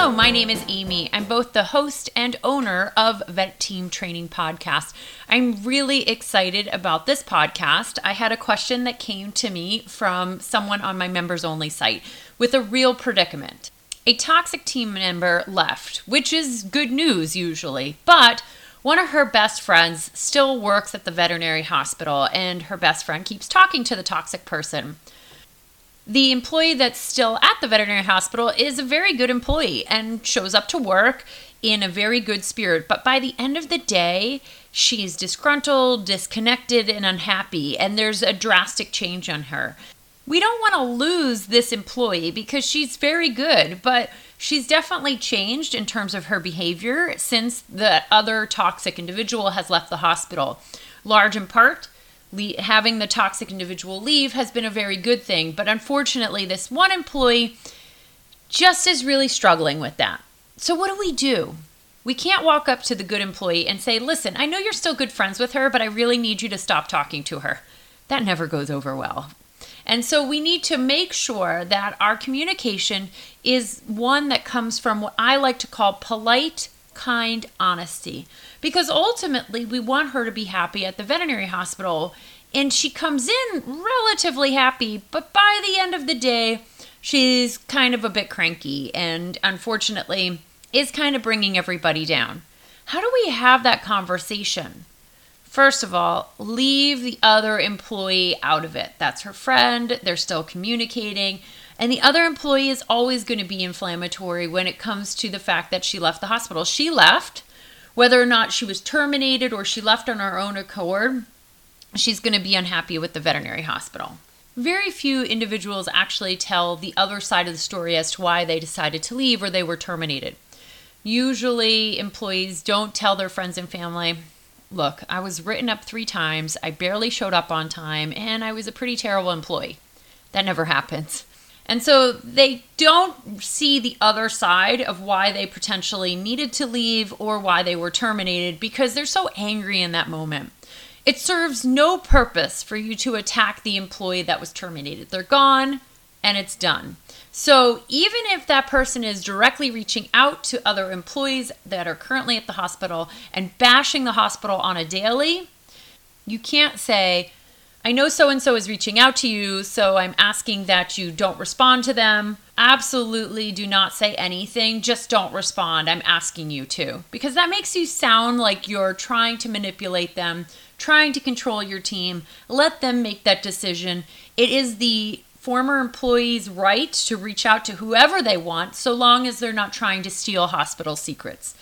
Hello, my name is Amy. I'm both the host and owner of Vet Team Training Podcast. I'm really excited about this podcast. I had a question that came to me from someone on my members only site with a real predicament. A toxic team member left, which is good news usually, but one of her best friends still works at the veterinary hospital, and her best friend keeps talking to the toxic person the employee that's still at the veterinary hospital is a very good employee and shows up to work in a very good spirit. But by the end of the day, she's disgruntled, disconnected, and unhappy, and there's a drastic change on her. We don't want to lose this employee because she's very good, but she's definitely changed in terms of her behavior since the other toxic individual has left the hospital. Large in part le- having the toxic individual leave has been a very good thing. But unfortunately, this one employee just is really struggling with that. So, what do we do? We can't walk up to the good employee and say, Listen, I know you're still good friends with her, but I really need you to stop talking to her. That never goes over well. And so we need to make sure that our communication is one that comes from what I like to call polite, kind honesty because ultimately we want her to be happy at the veterinary hospital. And she comes in relatively happy, but by the end of the day, she's kind of a bit cranky and unfortunately is kind of bringing everybody down. How do we have that conversation? First of all, leave the other employee out of it. That's her friend, they're still communicating. And the other employee is always going to be inflammatory when it comes to the fact that she left the hospital. She left, whether or not she was terminated or she left on her own accord, she's going to be unhappy with the veterinary hospital. Very few individuals actually tell the other side of the story as to why they decided to leave or they were terminated. Usually, employees don't tell their friends and family, look, I was written up three times, I barely showed up on time, and I was a pretty terrible employee. That never happens. And so they don't see the other side of why they potentially needed to leave or why they were terminated because they're so angry in that moment. It serves no purpose for you to attack the employee that was terminated. They're gone and it's done. So even if that person is directly reaching out to other employees that are currently at the hospital and bashing the hospital on a daily, you can't say, I know so and so is reaching out to you, so I'm asking that you don't respond to them. Absolutely do not say anything, just don't respond. I'm asking you to. Because that makes you sound like you're trying to manipulate them, trying to control your team. Let them make that decision. It is the former employee's right to reach out to whoever they want, so long as they're not trying to steal hospital secrets.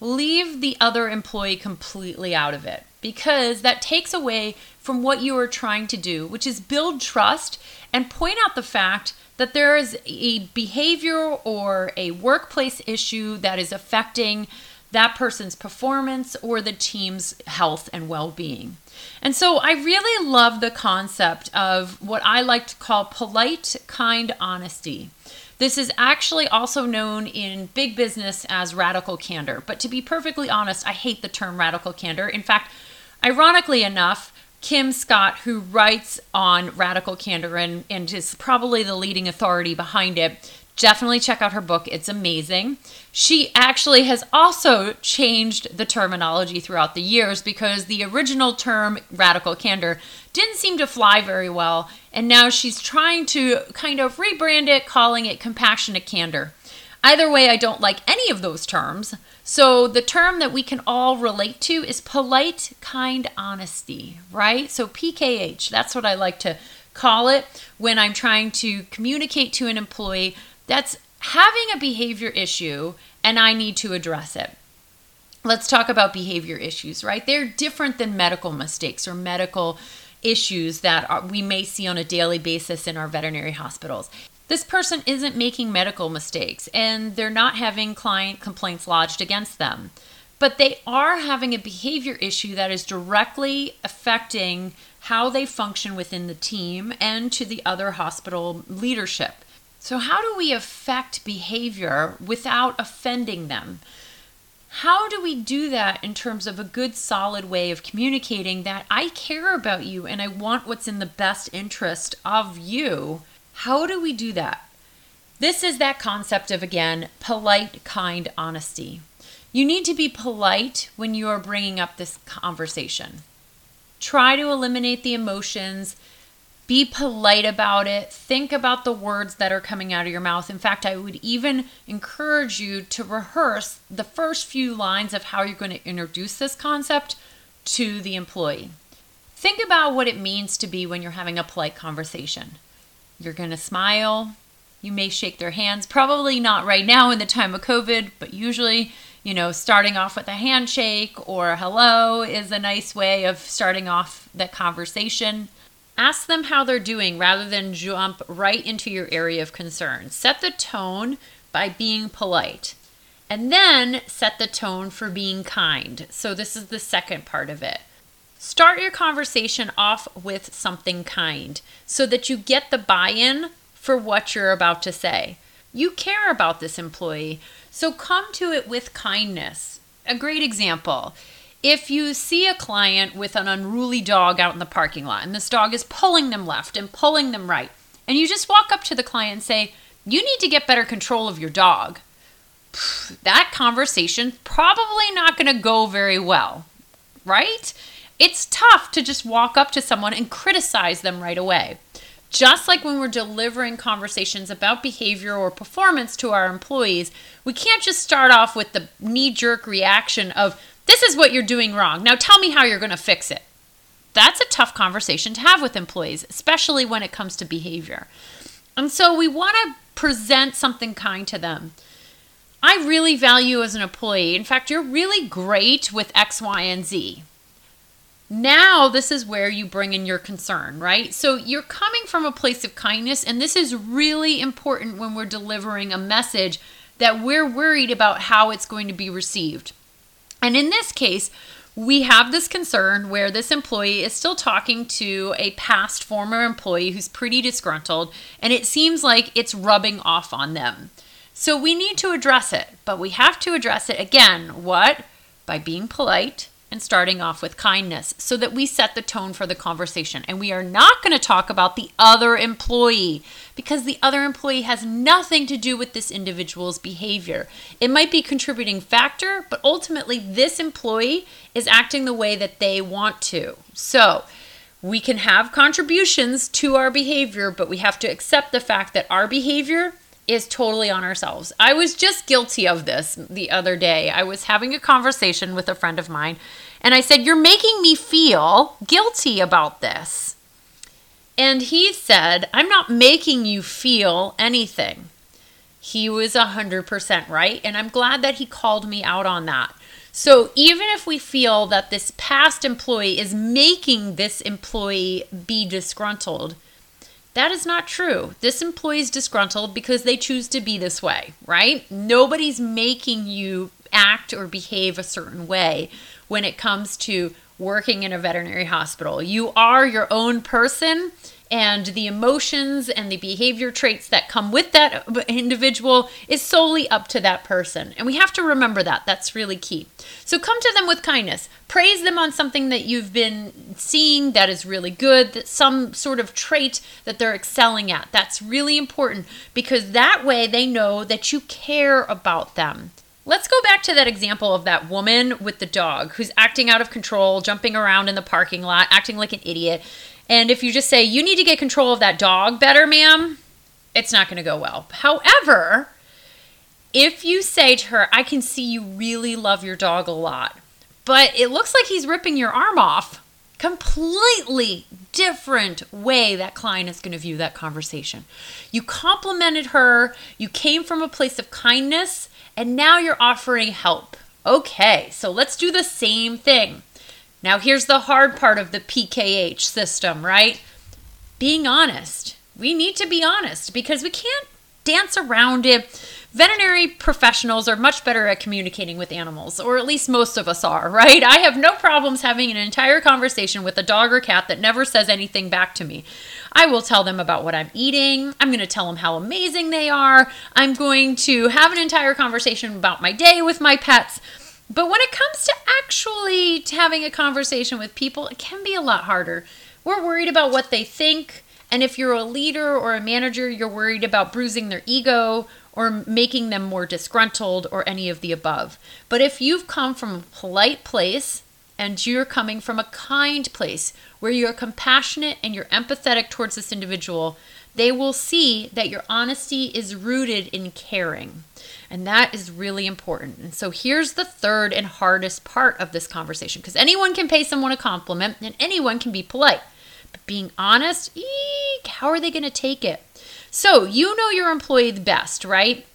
Leave the other employee completely out of it because that takes away from what you are trying to do, which is build trust and point out the fact that there is a behavior or a workplace issue that is affecting that person's performance or the team's health and well being. And so I really love the concept of what I like to call polite, kind honesty. This is actually also known in big business as radical candor. But to be perfectly honest, I hate the term radical candor. In fact, ironically enough, Kim Scott, who writes on Radical Candor and, and is probably the leading authority behind it, definitely check out her book. It's amazing. She actually has also changed the terminology throughout the years because the original term radical candor didn't seem to fly very well. And now she's trying to kind of rebrand it, calling it compassionate candor. Either way, I don't like any of those terms. So the term that we can all relate to is polite, kind honesty, right? So PKH, that's what I like to call it when I'm trying to communicate to an employee that's having a behavior issue and I need to address it. Let's talk about behavior issues, right? They're different than medical mistakes or medical issues that are, we may see on a daily basis in our veterinary hospitals this person isn't making medical mistakes and they're not having client complaints lodged against them. But they are having a behavior issue that is directly affecting how they function within the team and to the other hospital leadership. So, how do we affect behavior without offending them? How do we do that in terms of a good, solid way of communicating that I care about you and I want what's in the best interest of you how do we do that? This is that concept of, again, polite, kind honesty. You need to be polite when you are bringing up this conversation. Try to eliminate the emotions. Be polite about it. Think about the words that are coming out of your mouth. In fact, I would even encourage you to rehearse the first few lines of how you're going to introduce this concept to the employee. Think about what it means to be when you're having a polite conversation. You're going to smile. You may shake their hands. Probably not right now in the time of COVID, but usually you know, starting off with a handshake or hello is a nice way of starting off the conversation. Ask them how they're doing rather than jump right into your area of concern. Set the tone by being polite. And then set the tone for being kind. So, this is the second part of it. Start your conversation off with something kind so that you get the buy in for what you're about to say. You care about this employee. So come to it with kindness. A great example. If you see a client with an unruly dog out in the parking lot and this dog is pulling them left and pulling them right, and you just walk up to the client and say, You need to get better control of your dog, that conversation probably not going to go very well, right? It's tough to just walk up to someone and criticize them right away. Just like when we're delivering conversations about behavior or performance to our employees, we can't just start off with the knee jerk reaction of, this is what you're doing wrong. Now tell me how you're going to fix it. That's a tough conversation to have with employees, especially when it comes to behavior. And so we want to present something kind to them. I really value as an employee. In fact, you're really great with X, Y, and Z. Now, this is where you bring in your concern, right? So, you're coming from a place of kindness, and this is really important when we're delivering a message that we're worried about how it's going to be received. And in this case, we have this concern where this employee is still talking to a past former employee who's pretty disgruntled, and it seems like it's rubbing off on them. So we need to address it, but we have to address it again. What? By being polite, and starting off with kindness so that we set the tone for the conversation. And we are not going to talk about the other employee because the other employee has nothing to do with this individual's behavior. It might be contributing factor, but ultimately this employee is acting the way that they want to. So, we can have contributions to our behavior, but we have to accept the fact that our behavior is totally on ourselves. I was just guilty of this the other day. I was having a conversation with a friend of mine, and I said, You're making me feel guilty about this. And he said, I'm not making you feel anything. He was 100% right, and I'm glad that he called me out on that. So, even if we feel that this past employee is making this employee be disgruntled, that is not true. This employee is disgruntled because they choose to be this way, right? Nobody's making you act or behave a certain way when it comes to working in a veterinary hospital. You are your own person and the emotions and the behavior traits that come with that individual is solely up to that person. And we have to remember that. That's really key. So come to them with kindness. Praise them on something that you've been seeing that is really good, that some sort of trait that they're excelling at. That's really important because that way they know that you care about them. Let's go back to that example of that woman with the dog who's acting out of control, jumping around in the parking lot, acting like an idiot. And if you just say, you need to get control of that dog better, ma'am, it's not going to go well. However, if you say to her, I can see you really love your dog a lot, but it looks like he's ripping your arm off, completely different way that client is going to view that conversation. You complimented her, you came from a place of kindness, and now you're offering help. Okay, so let's do the same thing. Now, here's the hard part of the PKH system, right? Being honest. We need to be honest because we can't dance around it. Veterinary professionals are much better at communicating with animals, or at least most of us are, right? I have no problems having an entire conversation with a dog or cat that never says anything back to me. I will tell them about what I'm eating. I'm going to tell them how amazing they are. I'm going to have an entire conversation about my day with my pets. But when it comes to actually having a conversation with people, it can be a lot harder. We're worried about what they think, And if you're a leader or a manager, you're worried about bruising their ego or making them more disgruntled or any of the above. But if you've come from a polite place and you're coming from a kind place where you're compassionate and you're empathetic towards this individual, they will see that your honesty is rooted in caring. And that is really important. And so here's the third and hardest part of this conversation because anyone can pay someone a compliment and anyone can be polite. But being honest, eek, how are they going to take it? So you know your employee the best, right?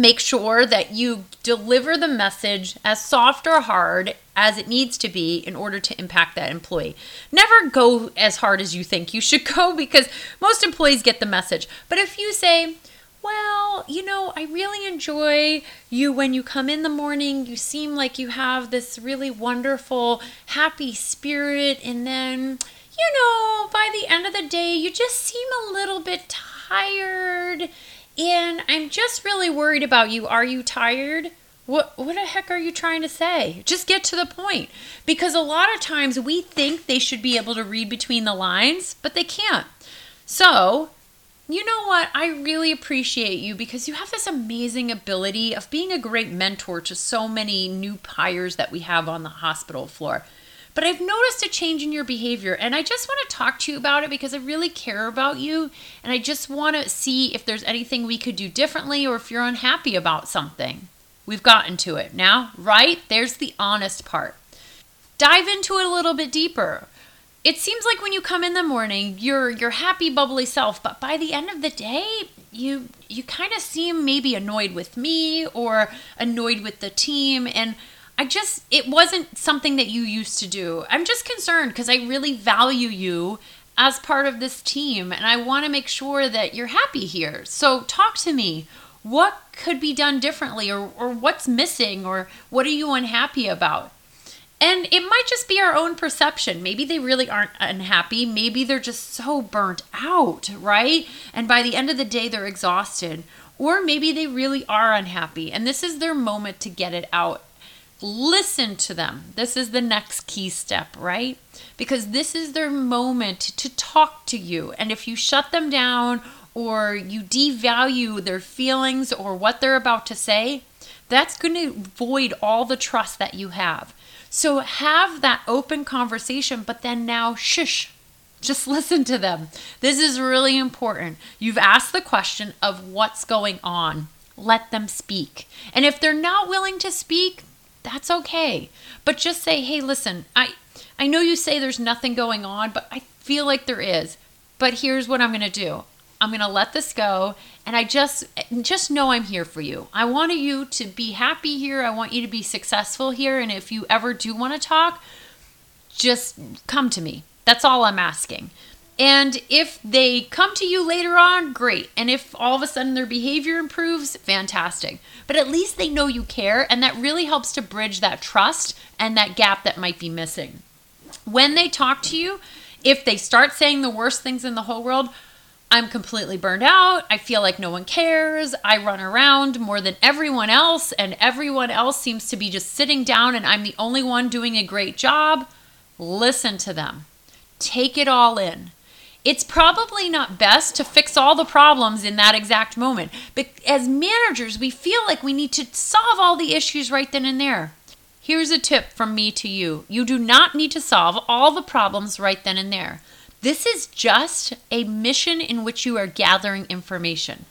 Make sure that you deliver the message as soft or hard as it needs to be in order to impact that employee. Never go as hard as you think you should go because most employees get the message. But if you say, well, you know, I really enjoy you when you come in the morning. You seem like you have this really wonderful, happy spirit. And then, you know, by the end of the day, you just seem a little bit tired. And I'm just really worried about you. Are you tired? What what the heck are you trying to say? Just get to the point. Because a lot of times we think they should be able to read between the lines, but they can't. So, you know what? I really appreciate you because you have this amazing ability of being a great mentor to so many new hires that we have on the hospital floor. But I've noticed a change in your behavior, and I just want to talk to you about it because I really care about you, and I just want to see if there's anything we could do differently or if you're unhappy about something. We've gotten to it. Now, right? There's the honest part. Dive into it a little bit deeper it seems like when you come in the morning you're your happy bubbly self but by the end of the day you you kind of seem maybe annoyed with me or annoyed with the team and i just it wasn't something that you used to do i'm just concerned because i really value you as part of this team and i want to make sure that you're happy here so talk to me what could be done differently or, or what's missing or what are you unhappy about and it might just be our own perception. Maybe they really aren't unhappy. Maybe they're just so burnt out, right? And by the end of the day, they're exhausted. Or maybe they really are unhappy and this is their moment to get it out. Listen to them. This is the next key step, right? Because this is their moment to talk to you. And if you shut them down or you devalue their feelings or what they're about to say, that's going to void all the trust that you have. So have that open conversation, but then now shush. Just listen to them. This is really important. You've asked the question of what's going on. Let them speak. And if they're not willing to speak, that's okay. But just say, "Hey, listen, I I know you say there's nothing going on, but I feel like there is. But here's what I'm going to do. I'm going to let this go and I just just know I'm here for you. I want you to be happy here. I want you to be successful here and if you ever do want to talk, just come to me. That's all I'm asking. And if they come to you later on, great. And if all of a sudden their behavior improves, fantastic. But at least they know you care, and that really helps to bridge that trust and that gap that might be missing. When they talk to you, if they start saying the worst things in the whole world, I'm completely burned out. I feel like no one cares. I run around more than everyone else, and everyone else seems to be just sitting down, and I'm the only one doing a great job. Listen to them, take it all in. It's probably not best to fix all the problems in that exact moment. But as managers, we feel like we need to solve all the issues right then and there. Here's a tip from me to you you do not need to solve all the problems right then and there. This is just a mission in which you are gathering information.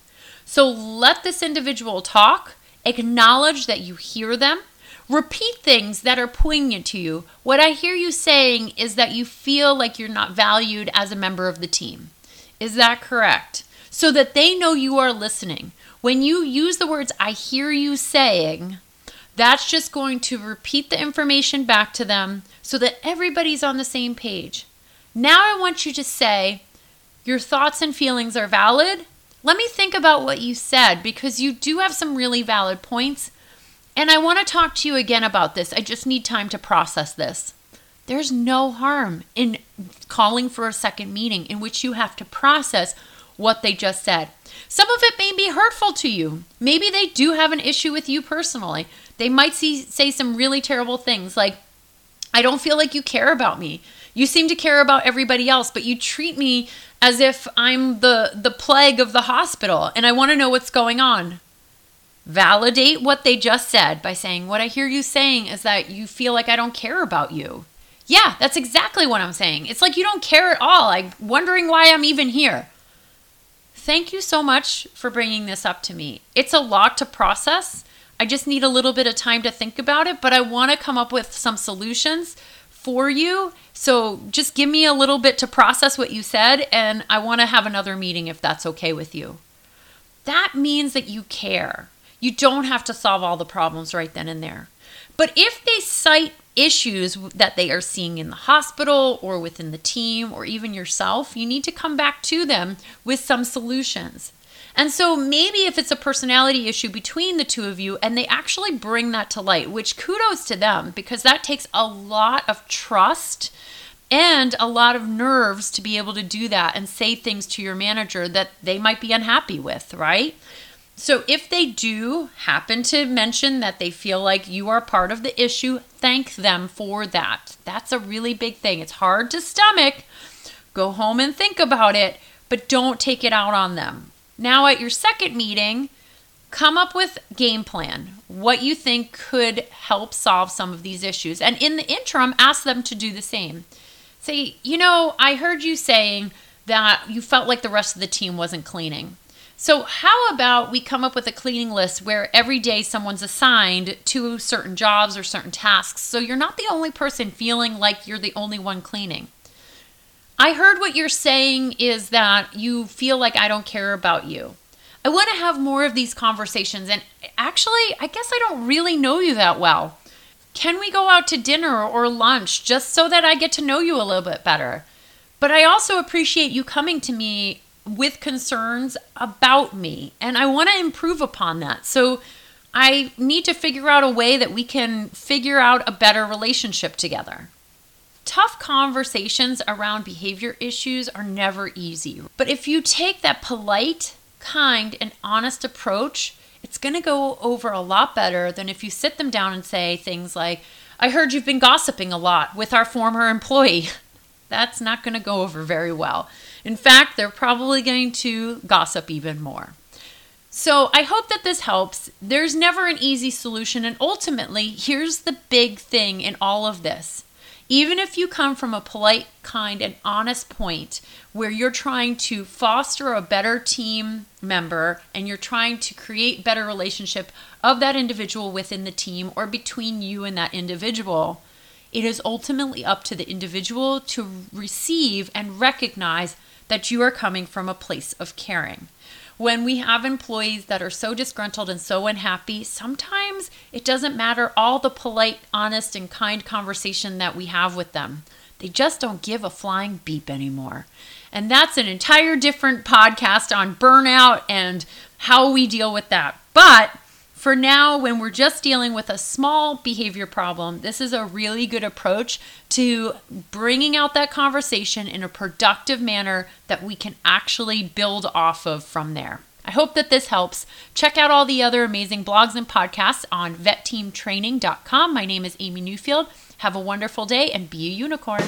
So let this individual talk, acknowledge that you hear them, repeat things that are poignant to you. What I hear you saying is that you feel like you're not valued as a member of the team. Is that correct? So that they know you are listening. When you use the words, I hear you saying, that's just going to repeat the information back to them so that everybody's on the same page. Now I want you to say, Your thoughts and feelings are valid. Let me think about what you said because you do have some really valid points. And I want to talk to you again about this. I just need time to process this. There's no harm in calling for a second meeting in which you have to process what they just said. Some of it may be hurtful to you. Maybe they do have an issue with you personally. They might see, say some really terrible things like, I don't feel like you care about me. You seem to care about everybody else, but you treat me as if I'm the the plague of the hospital and I want to know what's going on. Validate what they just said by saying, What I hear you saying is that you feel like I don't care about you. Yeah, that's exactly what I'm saying. It's like you don't care at all. I'm wondering why I'm even here. Thank you so much for bringing this up to me. It's a lot to process. I just need a little bit of time to think about it, but I want to come up with some solutions for you. So just give me a little bit to process what you said, and I want to have another meeting if that's okay with you. That means that you care. You don't have to solve all the problems right then and there. But if they cite issues that they are seeing in the hospital or within the team or even yourself, you need to come back to them with some solutions. And so maybe if it's a personality issue between the two of you and they actually bring that to light, which kudos to them because that takes a lot of trust and a lot of nerves to be able to do that and say things to your manager that they might be unhappy with, right? So if they do happen to mention that they feel like you are part of the issue, thank them for that. That's a really big thing. It's hard to stomach. Go home and think about it, but don't take it out on them. Now at your second meeting, come up with game plan. What you think could help solve some of these issues. And in the interim, ask them to do the same. Say, "You know, I heard you saying that you felt like the rest of the team wasn't cleaning." So, how about we come up with a cleaning list where every day someone's assigned to certain jobs or certain tasks so you're not the only person feeling like you're the only one cleaning? I heard what you're saying is that you feel like I don't care about you. I want to have more of these conversations, and actually, I guess I don't really know you that well. Can we go out to dinner or lunch just so that I get to know you a little bit better? But I also appreciate you coming to me with concerns about me and I want to improve upon that. So I need to figure out a way that we can figure out a better relationship together. Tough conversations around behavior issues are never easy. But if you take that polite, kind, and honest approach, it's going to go over a lot better than if you sit them down and say things like, I heard you've been gossiping a lot with our former employee. That's not going to go over very well. In fact, they're probably going to gossip even more. So I hope that this helps. There's never an easy solution. And ultimately, here's the big thing in all of this. Even if you come from a polite, kind, and honest point where you're trying to foster a better team member and you're trying to create better relationship of that individual within the team or between you and that individual, it is ultimately up to the individual to receive and recognize that you are coming from a place of caring. When we have employees that are so disgruntled and so unhappy, sometimes it doesn't matter all the polite, honest, and kind conversation that we have with them. They just don't give a flying beep anymore. And that's an entire different podcast on burnout and how we deal with that. But for now, when we're just dealing with a small behavior problem, this is a really good approach to bringing out that conversation in a productive manner that we can actually build off of from there. I hope that this helps. Check out all the other amazing blogs and podcasts on vetteamtraining.com. My name is Amy Newfield. Have a wonderful day and be a unicorn.